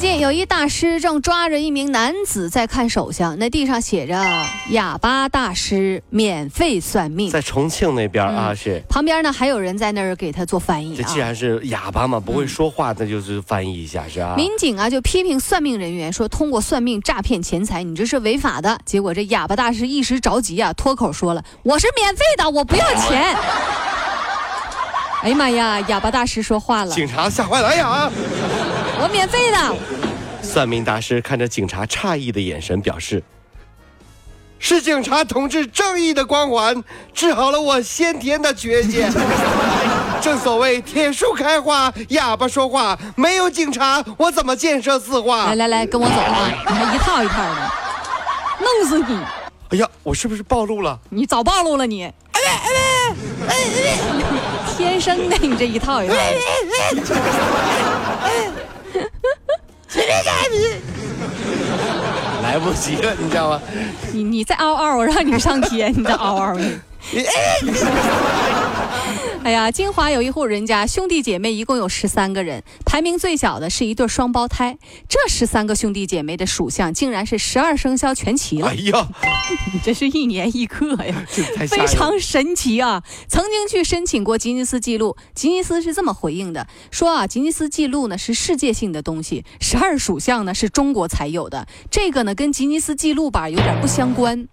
最近有一大师正抓着一名男子在看手相，那地上写着“哑巴大师免费算命在重庆那边啊，嗯是”，旁边呢还有人在那儿给他做翻译啊这既。然是哑巴嘛，不会说话，那就是翻译一下是吧？民警啊就批评算命人员说，通过算命诈骗钱财，你这是违法的。结果这哑巴大师一时着急啊，脱口说了：“我是免费的，我不要钱。”哎呀妈呀！哑巴大师说话了，警察吓坏了，哎呀！我免费的。算命大师看着警察诧异的眼神，表示：“是警察同志正义的光环治好了我先天的缺陷。正所谓铁树开花，哑巴说话，没有警察，我怎么建设四化来？来来，跟我走啊！你还一套一套的，弄死你！哎呀，我是不是暴露了？你早暴露了你。哎哎哎哎哎天生的，你这一套一套的。来不及了，你知道吗？你你再嗷嗷，我让你上天，你再嗷嗷你。哎 呀，金华有一户人家，兄弟姐妹一共有十三个人，排名最小的是一对双胞胎。这十三个兄弟姐妹的属相竟然是十二生肖全齐了哎，呀，你 这是一年一个呀！非常神奇啊！曾经去申请过吉尼斯纪录，吉尼斯是这么回应的：说啊，吉尼斯纪录呢是世界性的东西，十二属相呢是中国才有的，这个呢跟吉尼斯纪录吧有点不相关。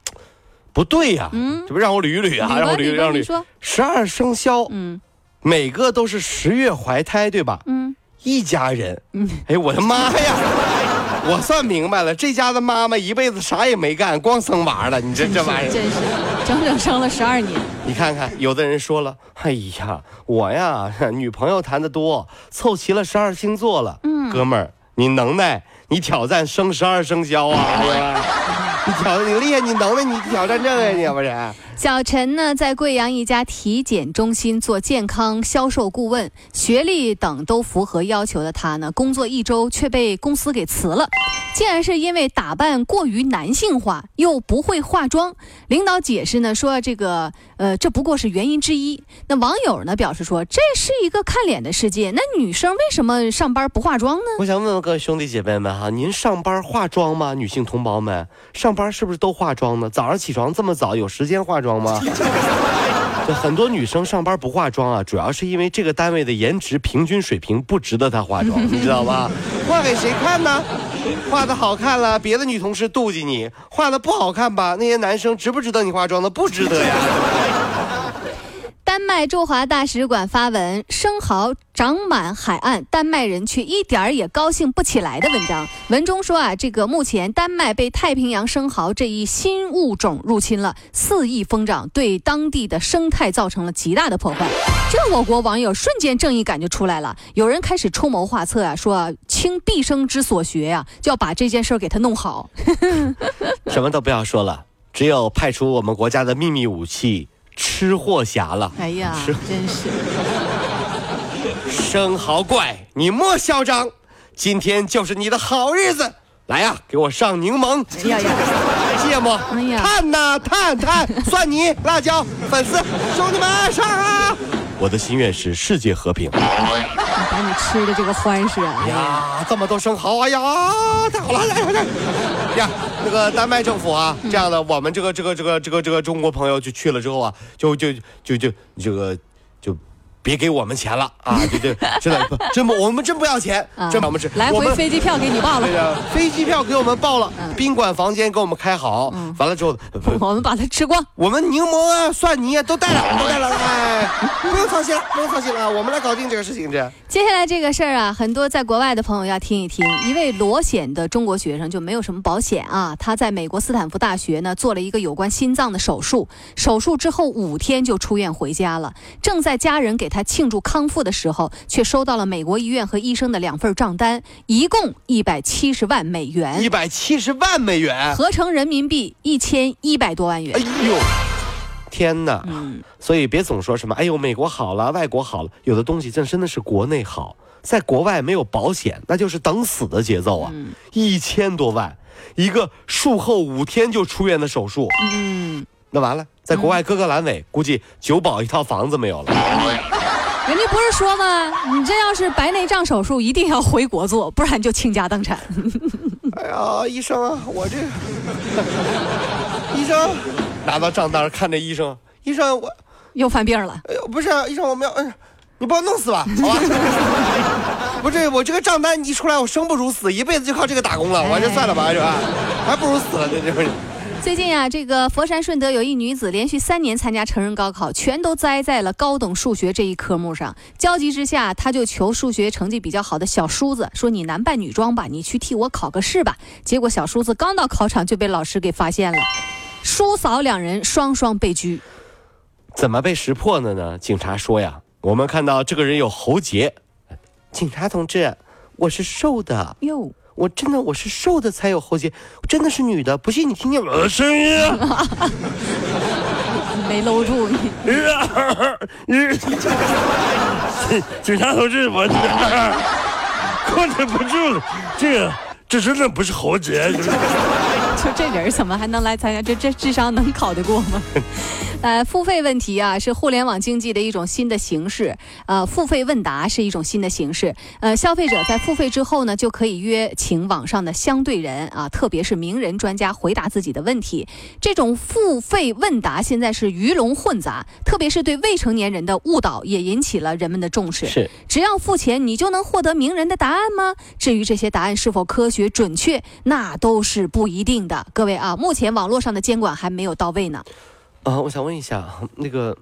不对呀、嗯这不让我捋一捋啊，让我捋，让我捋。说，十二生肖，嗯每个都是十月怀胎，对吧？嗯，一家人。嗯哎，我的妈呀！我算明白了，这家的妈妈一辈子啥也没干，光生娃了。你这这玩意儿，真是整整生了十二年。你看看，有的人说了，哎呀，我呀，女朋友谈的多，凑齐了十二星座了。嗯，哥们儿，你能耐，你挑战生十二生肖啊！你挑你厉害，你能呗，你挑战这个，你要不然。小陈呢，在贵阳一家体检中心做健康销售顾问，学历等都符合要求的他呢，工作一周却被公司给辞了，竟然是因为打扮过于男性化，又不会化妆。领导解释呢，说这个呃，这不过是原因之一。那网友呢表示说，这是一个看脸的世界，那女生为什么上班不化妆呢？我想问问各位兄弟姐妹们哈，您上班化妆吗？女性同胞们，上班是不是都化妆呢？早上起床这么早，有时间化妆吗？这很多女生上班不化妆啊，主要是因为这个单位的颜值平均水平不值得她化妆，你知道吧？画给谁看呢？画的好看了，别的女同事妒忌你；画的不好看吧，那些男生值不值得你化妆呢？不值得呀。丹麦驻华大使馆发文：生蚝长满海岸，丹麦人却一点儿也高兴不起来的文章。文中说啊，这个目前丹麦被太平洋生蚝这一新物种入侵了，肆意疯长，对当地的生态造成了极大的破坏。这我国网友瞬间正义感就出来了，有人开始出谋划策啊，说啊倾毕生之所学呀、就要把这件事儿给它弄好。什么都不要说了，只有派出我们国家的秘密武器——吃货侠了。哎呀，吃真是。生蚝怪，你莫嚣张，今天就是你的好日子。来呀、给我上柠檬、哎呀呀，芥末、哎呀炭呐、碳碳、蒜泥、辣椒、粉丝，兄弟们上啊！我的心愿是世界和平。把你吃的这个欢实啊！哎呀，呀，这么多生蚝，哎呀，太好了！来来来，呀，那个丹麦政府啊，这样的，我们这个这个这个这个这个中国朋友就去了之后啊，就就就就这个就。别给我们钱了啊！就就真的不真不，我们真不要钱，啊真把我们是来回飞机票给你报了对。呀，飞机票给我们报了，嗯宾馆房间给我们开好，完了之后，我们把它吃光。我们柠檬啊、蒜泥啊都带了，都带了，哎，不用操心了，不用操心了啊，我们来搞定这个事情，这。接下来这个事儿啊，很多在国外的朋友要听一听。一位裸险的中国学生就没有什么保险啊，他在美国斯坦福大学呢做了一个有关心脏的手术，手术之后五天就出院回家了。正在家人给他庆祝康复的时候，却收到了美国医院和医生的两份账单，一共一百七十万美元一元，百七十万美元，合成人民币一千一百多万元哎。呦，天呐。嗯，所以别总说什么，哎呦，美国好了，外国好了，有的东西真真的是国内好，在国外没有保险，那就是等死的节奏啊！一千多万一个术后五天就出院的手术，嗯，那完了，在国外割个阑尾，估计九保一套房子没有了。人家不是说吗？你这要是白内障手术，一定要回国做，不然就倾家荡产。哎呀，医生啊，我这医生拿到账单看着医生，医生我又犯病了。哎呦，不是啊医生，我们要，嗯，你把我弄死吧，好吧？不是我这个账单一出来，我生不如死，一辈子就靠这个打工了，我这算了吧，是吧？还不如死了，这这不是。最近啊，这个佛山顺德有一女子连续三年参加成人高考，全都栽在了高等数学这一科目上。焦急之下，她就求数学成绩比较好的小叔子说：“你男扮女装吧，你去替我考个试吧。”结果小叔子刚到考场就被老师给发现了，叔嫂两人双双被拘。怎么被识破的呢？警察说呀，我们看到这个人有喉结。警察同志，我是瘦的。哟，我真的我是瘦的才有喉结，真的是女的，不信你听听我的声音啊！没搂住你。警察同志，我控制不住了，这个这真的不是喉结，就这人怎么还能来参加？这这智商能考得过吗？呃，付费问题啊，是互联网经济的一种新的形式。呃，付费问答是一种新的形式。呃，消费者在付费之后呢，就可以约请网上的相对人啊，特别是名人专家回答自己的问题。这种付费问答现在是鱼龙混杂，特别是对未成年人的误导也引起了人们的重视。是，只要付钱，你就能获得名人的答案吗？至于这些答案是否科学准确，那都是不一定的。各位啊，目前网络上的监管还没有到位呢。啊，我想问一下，那个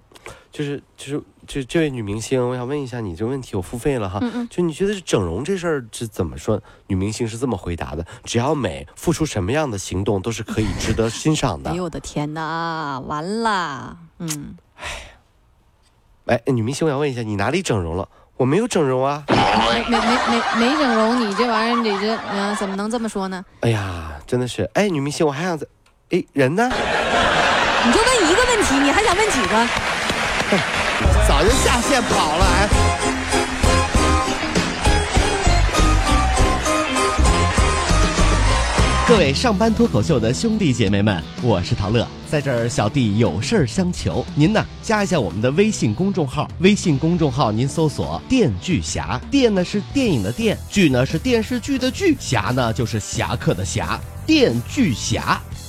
就是就是就这位女明星，我想问一下，你这个问题我付费了哈，嗯嗯就你觉得是整容这事儿是怎么说？女明星是这么回答的：只要美，付出什么样的行动都是可以值得欣赏的哎。呦我的天哪，完了，嗯，哎，女明星，我想问一下，你哪里整容了？我没有整容啊。没没没没没整容，你这玩意儿，你这嗯、怎么能这么说呢？哎呀，真的是，哎，女明星，我还想再，哎，人呢？你就问一个问题，你还想问几个？早就下线跑了，哎。各位上班脱口秀的兄弟姐妹们，我是陶乐，在这儿小弟有事儿相求，您呢加一下我们的微信公众号，微信公众号您搜索“电锯侠”，电呢是电影的电，剧呢是电视剧的剧，侠呢就是侠客的侠，电锯侠。